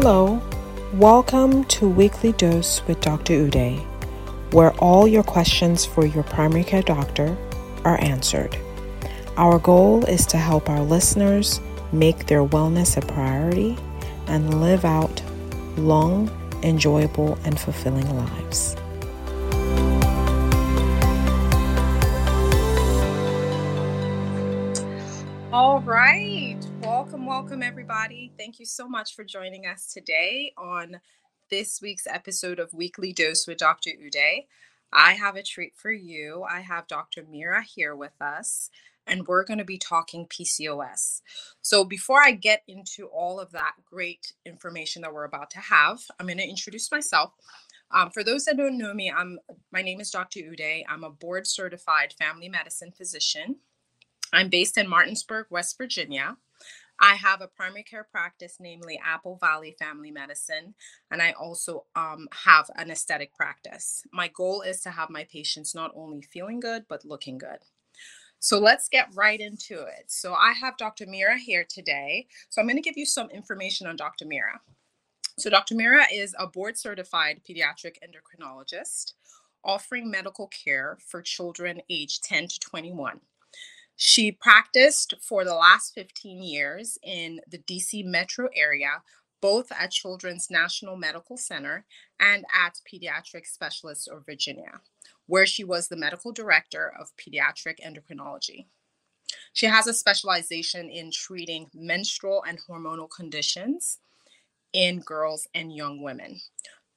Hello, welcome to Weekly Dose with Dr. Ude, where all your questions for your primary care doctor are answered. Our goal is to help our listeners make their wellness a priority and live out long, enjoyable, and fulfilling lives. Welcome, everybody. Thank you so much for joining us today on this week's episode of Weekly Dose with Dr. Ude. I have a treat for you. I have Dr. Mehra here with us, and we're going to be talking PCOS. So, before I get into all of that great information that we're about to have, I'm going to introduce myself. Um, for those that don't know me, I'm my name is Dr. Ude. I'm a board certified family medicine physician. I'm based in Martinsburg, West Virginia. I have a primary care practice, namely Apple Valley Family Medicine, and I also um, have an aesthetic practice. My goal is to have my patients not only feeling good, but looking good. So let's get right into it. So I have Dr. Mehra here today. So I'm going to give you some information on Dr. Mehra. So Dr. Mehra is a board certified pediatric endocrinologist offering medical care for children aged 10 to 21. She practiced for the last 15 years in the DC metro area, both at Children's National Medical Center and at Pediatric Specialists of Virginia, where she was the medical director of pediatric endocrinology. She has a specialization in treating menstrual and hormonal conditions in girls and young women.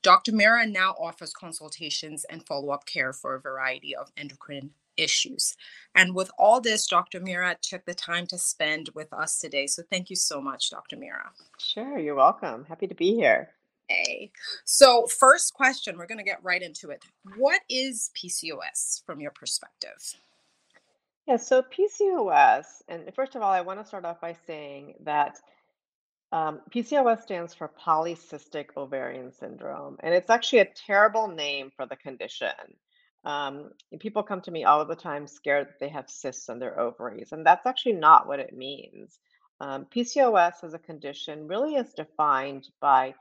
Dr. Mehra now offers consultations and follow up care for a variety of endocrine issues. And with all this, Dr. Mehra took the time to spend with us today. So thank you so much, Dr. Mehra. Sure, you're welcome. Happy to be here. Okay. So, first question, we're going to get right into it. What is PCOS from your perspective? Yeah, so PCOS, and first of all, I want to start off by saying that um, PCOS stands for polycystic ovarian syndrome, and it's actually a terrible name for the condition. Um, people come to me all of the time scared that they have cysts on their ovaries, and that's actually not what it means. Um, PCOS as a condition really is defined by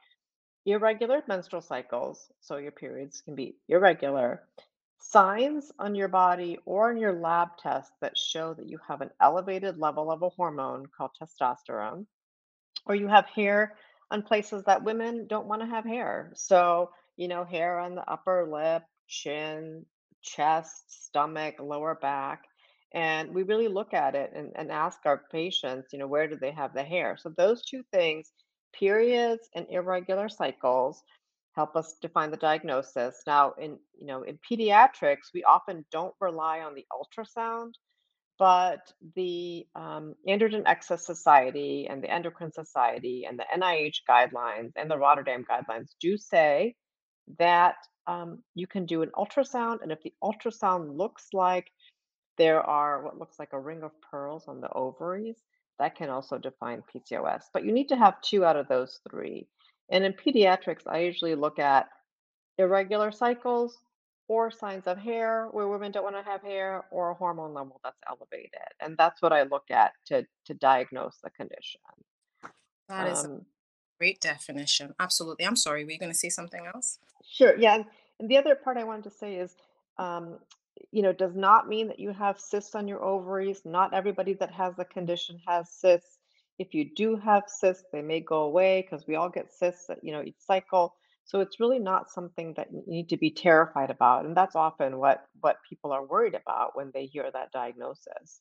irregular menstrual cycles, so your periods can be irregular, signs on your body or on your lab tests that show that you have an elevated level of a hormone called testosterone, or you have hair on places that women don't want to have hair. So, you know, hair on the upper lip, chin, chest, stomach, lower back. And we really look at it and, and ask our patients, you know, where do they have the hair? So those two things, periods and irregular cycles, help us define the diagnosis. Now, in you know, in pediatrics, we often don't rely on the ultrasound, but the um, Androgen Excess Society and the Endocrine Society and the NIH guidelines and the Rotterdam guidelines do say that um, you can do an ultrasound, and if the ultrasound looks like there are what looks like a ring of pearls on the ovaries, that can also define PCOS. But you need to have two out of those three. And in pediatrics, I usually look at irregular cycles or signs of hair where women don't want to have hair or a hormone level that's elevated. And that's what I look at to, to diagnose the condition. That is um, a great definition. Absolutely. I'm sorry, were you going to say something else? Sure. Yeah. And the other part I wanted to say is, um, you know, does not mean that you have cysts on your ovaries. Not everybody that has the condition has cysts. If you do have cysts, they may go away because we all get cysts, you know, each cycle. So it's really not something that you need to be terrified about, and that's often what what people are worried about when they hear that diagnosis.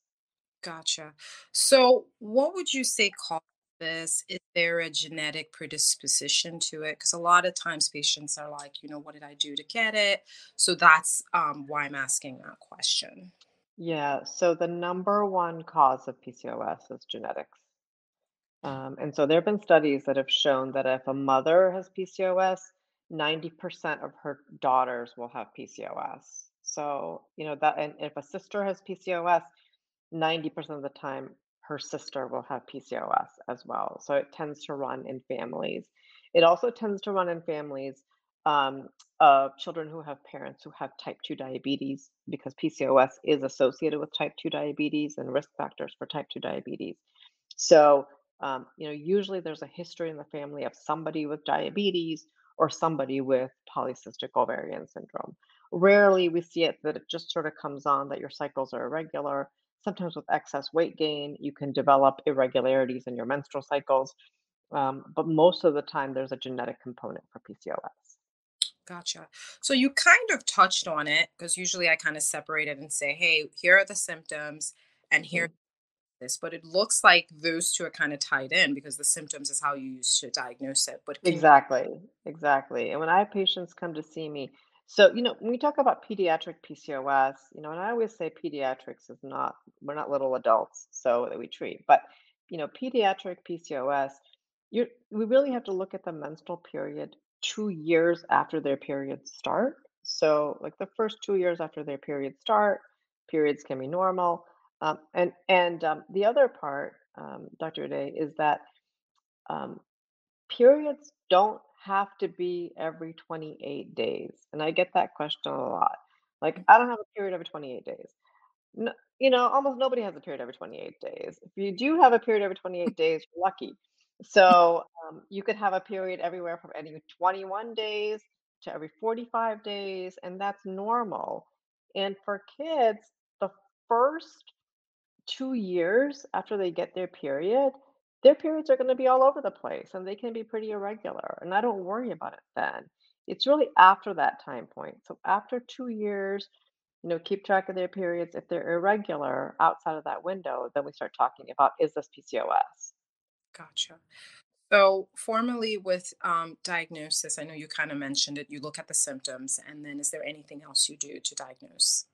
Gotcha. So, what would you say causes this? Is there a genetic predisposition to it? Because a lot of times patients are like, you know, what did I do to get it? So that's um, why I'm asking that question. Yeah, so the number one cause of PCOS is genetics. Um, and so there have been studies that have shown that if a mother has PCOS, 90% of her daughters will have PCOS. So, you know, that, and if a sister has PCOS, 90% of the time her sister will have PCOS as well. So it tends to run in families. It also tends to run in families um, of children who have parents who have type 2 diabetes because PCOS is associated with type 2 diabetes and risk factors for type 2 diabetes. So Um, you know, usually there's a history in the family of somebody with diabetes or somebody with polycystic ovarian syndrome. Rarely we see it that it just sort of comes on that your cycles are irregular. Sometimes with excess weight gain, you can develop irregularities in your menstrual cycles. Um, but most of the time, there's a genetic component for PCOS. Gotcha. So you kind of touched on it because usually I kind of separate it and say, hey, here are the symptoms and here Mhm. this, but it looks like those two are kind of tied in because the symptoms is how you use to diagnose it. But can you, Exactly, exactly. And when I have patients come to see me, so you know, when we talk about pediatric PCOS, you know, and I always say pediatrics is not, we're not little adults, so that we treat, but you know, pediatric PCOS, you we really have to look at the menstrual period two years after their periods start. So, like the first two years after their periods start, periods can be normal. Um, and and um, the other part, um, Dr. Day, is that um, Periods don't have to be every 28 days, and I get that question a lot. Like, "I don't have a period every 28 days." No you know, almost nobody has a period every 28 days. If you do have a period every 28 days, you're lucky. So, um, you could have a period everywhere from any 21 days to every 45 days, and that's normal. And for kids, the first 2 years after they get their period, their periods are gonna be all over the place, and they can be pretty irregular, and I don't worry about it then. It's really after that time point. So after 2 years, you know, keep track of their periods. If they're irregular outside of that window, then we start talking about, is this PCOS? gotcha. So formally with um, diagnosis, I know you kind of mentioned it. You look at the symptoms, and then is there anything else you do to diagnose?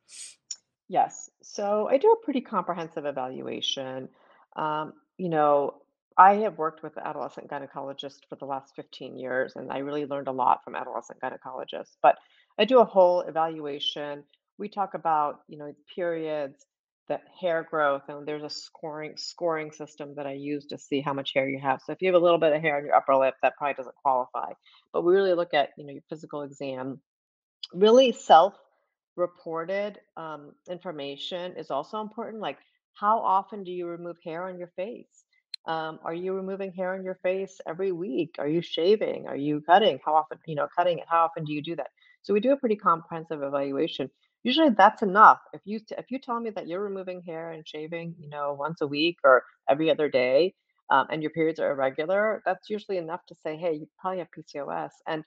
Yes. So I do a pretty comprehensive evaluation. Um, you know, I have worked with adolescent gynecologists for the last 15 years, and I really learned a lot from adolescent gynecologists. But I do a whole evaluation. We talk about, you know, periods, the hair growth, and there's a scoring scoring system that I use to see how much hair you have. So if you have a little bit of hair on your upper lip, that probably doesn't qualify. But we really look at, you know, your physical exam really self-reported um, information is also important. Like, how often do you remove hair on your face? Um, are you removing hair on your face every week? Are you shaving? Are you cutting? How often, you know, cutting it? How often do you do that? So we do a pretty comprehensive evaluation. Usually that's enough. If you if you tell me that you're removing hair and shaving, you know, once a week or every other day, um, and your periods are irregular, that's usually enough to say, hey, you probably have PCOS. And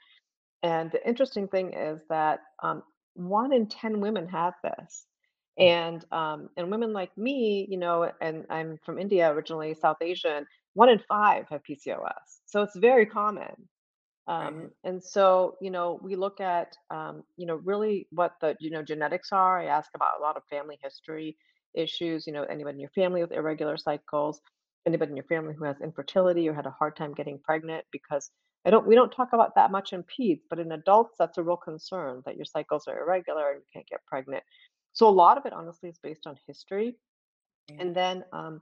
and the interesting thing is that um, one in 10 women have this. And um, and women like me, you know, and I'm from India originally, South Asian, one in five have PCOS. So it's very common. Um, and so, you know, we look at, um, you know, really what the, you know, genetics are. I ask about a lot of family history issues, you know, anybody in your family with irregular cycles, anybody in your family who has infertility or had a hard time getting pregnant, because I don't, we don't talk about that much in peds, but in adults, that's a real concern that your cycles are irregular and you can't get pregnant. So a lot of it, honestly, is based on history. right. And then, um,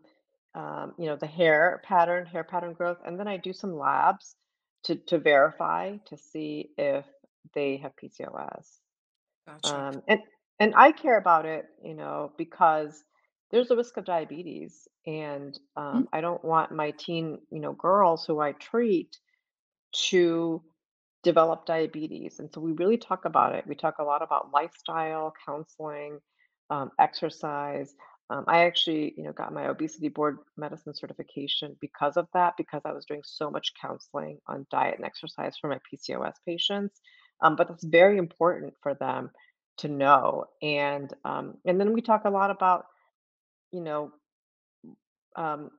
um, you know, the hair pattern, hair pattern growth, and then I do some labs to to verify to see if they have PCOS. Gotcha. Um, and and I care about it, you know, because there's a risk of diabetes, and Mm, um, I don't want my teen, you know, girls who I treat to develop diabetes. And so we really talk about it. We talk a lot about lifestyle, counseling, um, exercise. Um, I actually, you know, got my obesity board medicine certification because of that, because I was doing so much counseling on diet and exercise for my PCOS patients. Um, but that's very important for them to know. And um, and then we talk a lot about, you know, um,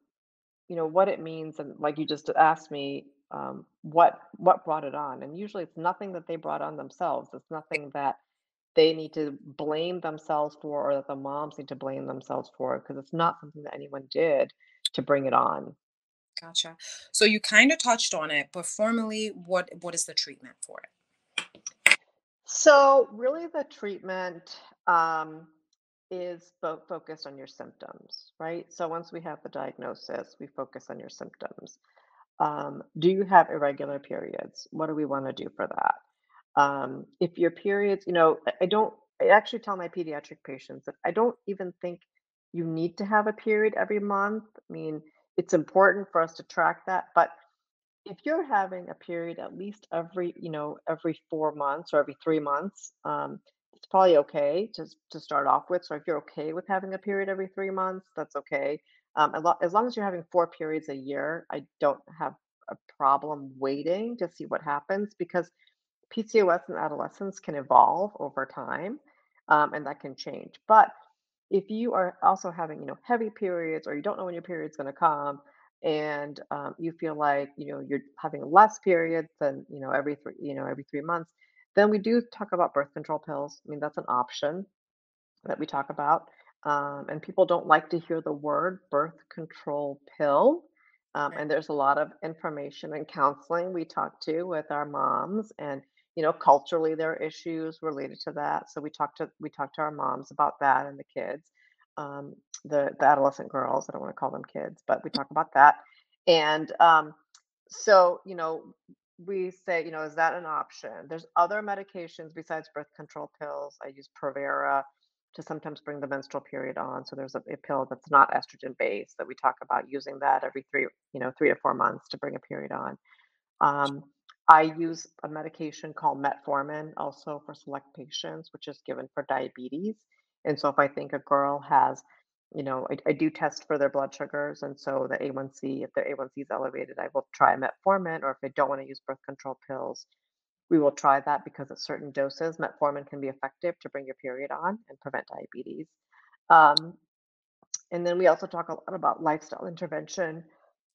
you know, what it means and like you just asked me, um, what what brought it on? And usually it's nothing that they brought on themselves. It's nothing that they need to blame themselves for or that the moms need to blame themselves for because it's not something that anyone did to bring it on. Gotcha. So you kind of touched on it, but formally, what what is the treatment for it? So really the treatment um, is fo- focused on your symptoms, right? So once we have the diagnosis, we focus on your symptoms. Um, do you have irregular periods? What do we want to do for that? Um, if your periods, you know, I don't, I actually tell my pediatric patients that I don't even think you need to have a period every month. I mean, it's important for us to track that. But if you're having a period at least every, you know, every four months or every three months, um, it's probably okay to to start off with. So if you're okay with having a period every three months, that's okay. Um, as, as long as you're having four periods a year, I don't have a problem waiting to see what happens because PCOS in adolescents can evolve over time, um, and that can change. But if you are also having, you know, heavy periods or you don't know when your period's going to come, and um, you feel like, you know, you're having less periods than, you know, every three, you know, every three months, then we do talk about birth control pills. I mean, that's an option that we talk about. Um, and people don't like to hear the word birth control pill. Um, and there's a lot of information and counseling we talk to with our moms, and you know, culturally there are issues related to that. So we talk to we talk to our moms about that and the kids, um, the the adolescent girls. I don't want to call them kids, but we talk about that. And um, so, you know, we say, you know, is that an option? There's other medications besides birth control pills. I use Provera to sometimes bring the menstrual period on. So there's a, a pill that's not estrogen based that we talk about using that every three, you know, three to four months to bring a period on. Um, I use a medication called metformin also for select patients, which is given for diabetes. And so if I think a girl has, you know, I, I do test for their blood sugars. And so the A1C, if their A1C is elevated, I will try metformin. Or if I don't want to use birth control pills, we will try that because at certain doses, metformin can be effective to bring your period on and prevent diabetes. Um, and then we also talk a lot about lifestyle intervention.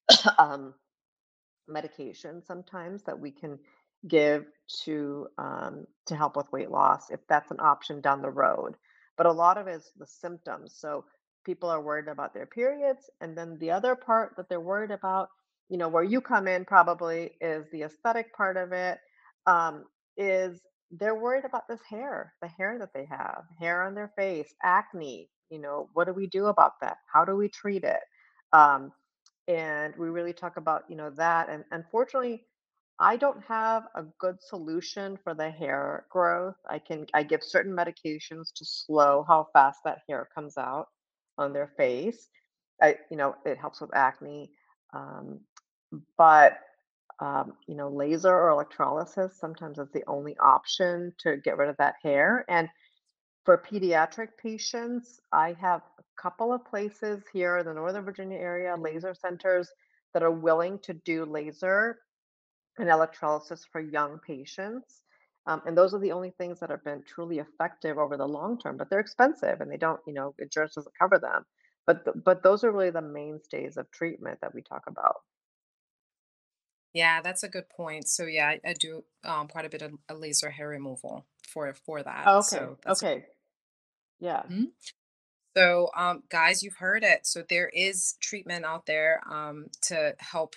um, medication sometimes that we can give to um, to help with weight loss if that's an option down the road. But a lot of it is the symptoms. So people are worried about their periods, and then the other part that they're worried about, you know, where you come in probably is the aesthetic part of it. Um, is they're worried about this hair, the hair that they have, hair on their face, acne. You know, what do we do about that? How do we treat it? Um, and we really talk about you know that and unfortunately i don't have a good solution for the hair growth i can i give certain medications to slow how fast that hair comes out on their face i you know it helps with acne um, but um, you know laser or electrolysis sometimes is the only option to get rid of that hair and for pediatric patients, I have a couple of places here in the Northern Virginia area, laser centers that are willing to do laser and electrolysis for young patients. Um, and those are the only things that have been truly effective over the long term, but they're expensive and they don't, you know, insurance doesn't cover them. But th- but those are really the mainstays of treatment that we talk about. Yeah, that's a good point. So yeah, I, I do um, quite a bit of a laser hair removal for for that. Okay, So okay, yeah. Mhm. so um, guys, you've heard it. So there is treatment out there um, to help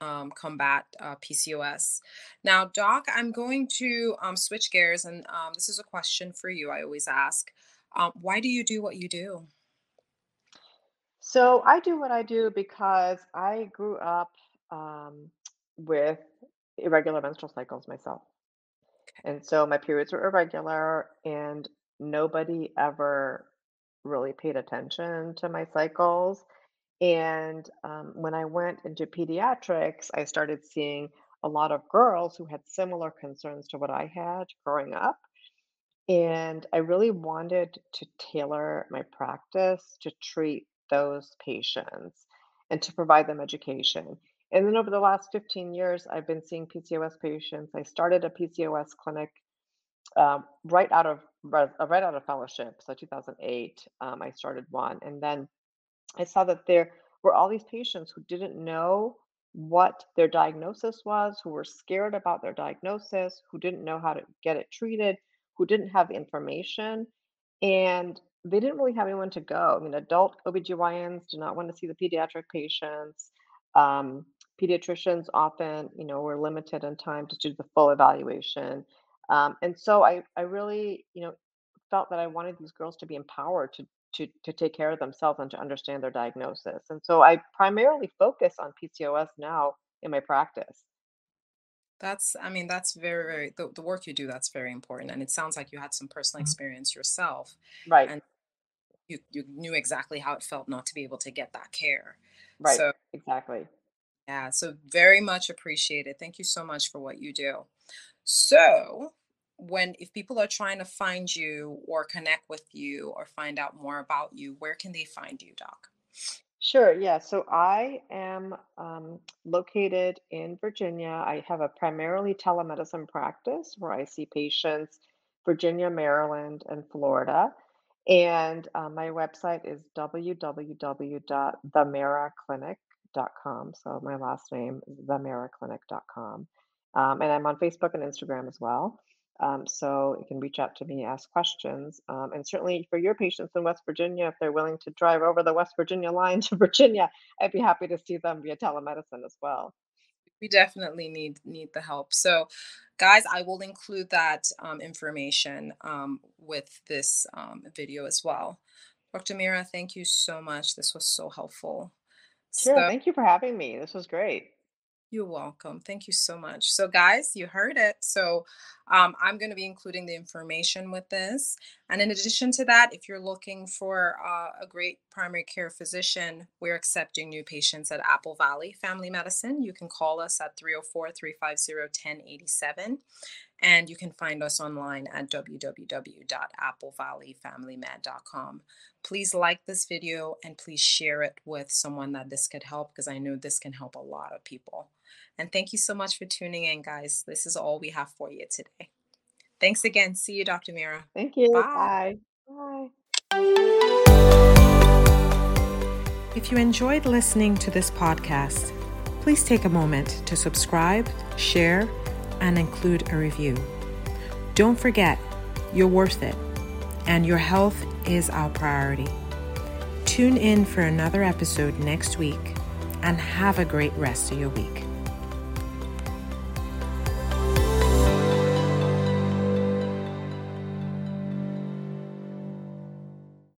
um, combat uh, PCOS. Now, Doc, I'm going to um, switch gears, and um, this is a question for you. I always ask, um, why do you do what you do? So I do what I do because I grew up um, with irregular menstrual cycles myself. And so my periods were irregular, and nobody ever really paid attention to my cycles. And um, when I went into pediatrics, I started seeing a lot of girls who had similar concerns to what I had growing up. And I really wanted to tailor my practice to treat those patients and to provide them education. And then over the last 15 years, I've been seeing PCOS patients. I started a PCOS clinic um, right out of right out of fellowship. So 2008, um, I started one, and then I saw that there were all these patients who didn't know what their diagnosis was, who were scared about their diagnosis, who didn't know how to get it treated, who didn't have information, and they didn't really have anyone to go. I mean, adult OBGYNs do not want to see the pediatric patients. Um, pediatricians often, you know, were limited in time to do the full evaluation. Um, and so I, I really, you know, felt that I wanted these girls to be empowered to to to take care of themselves and to understand their diagnosis. And so I primarily focus on PCOS now in my practice. That's, I mean, that's very, very, the, the work you do, that's very important. And it sounds like you had some personal Mhm. experience yourself. Right. And you, you knew exactly how it felt not to be able to get that care. Right. So, Exactly. yeah, so very much appreciated. Thank you so much for what you do. So, when if people are trying to find you or connect with you or find out more about you, where can they find you, Doc? Sure. Yeah. So I am um, located in Virginia. I have a primarily telemedicine practice where I see patients Virginia, Maryland, and Florida. And uh, my website is www.themehraclinic.com. So my last name is themehraclinic.com. Um, and I'm on Facebook and Instagram as well. Um, so you can reach out to me, ask questions. Um, and certainly for your patients in West Virginia, if they're willing to drive over the West Virginia line to Virginia, I'd be happy to see them via telemedicine as well. We definitely need need the help. So, guys, I will include that um, information um, with this um, video as well. Dr. Mehra, thank you so much. This was so helpful. Sure. So, Thank you for having me. This was great. You're welcome. Thank you so much. So, guys, you heard it. So, um, I'm going to be including the information with this. And in addition to that, if you're looking for uh, a great primary care physician, we're accepting new patients at Apple Valley Family Medicine. You can call us at 304 350 1087. And you can find us online at www.applevalleyfamilymed.com. Please like this video and please share it with someone that this could help because I know this can help a lot of people. And thank you so much for tuning in, guys. This is all we have for you today. Thanks again. See you, Dr. Mehra. Thank you. Bye. Bye. Bye. If you enjoyed listening to this podcast, please take a moment to subscribe, share, and include a review. Don't forget, you're worth it, and your health is our priority. Tune in for another episode next week, and have a great rest of your week.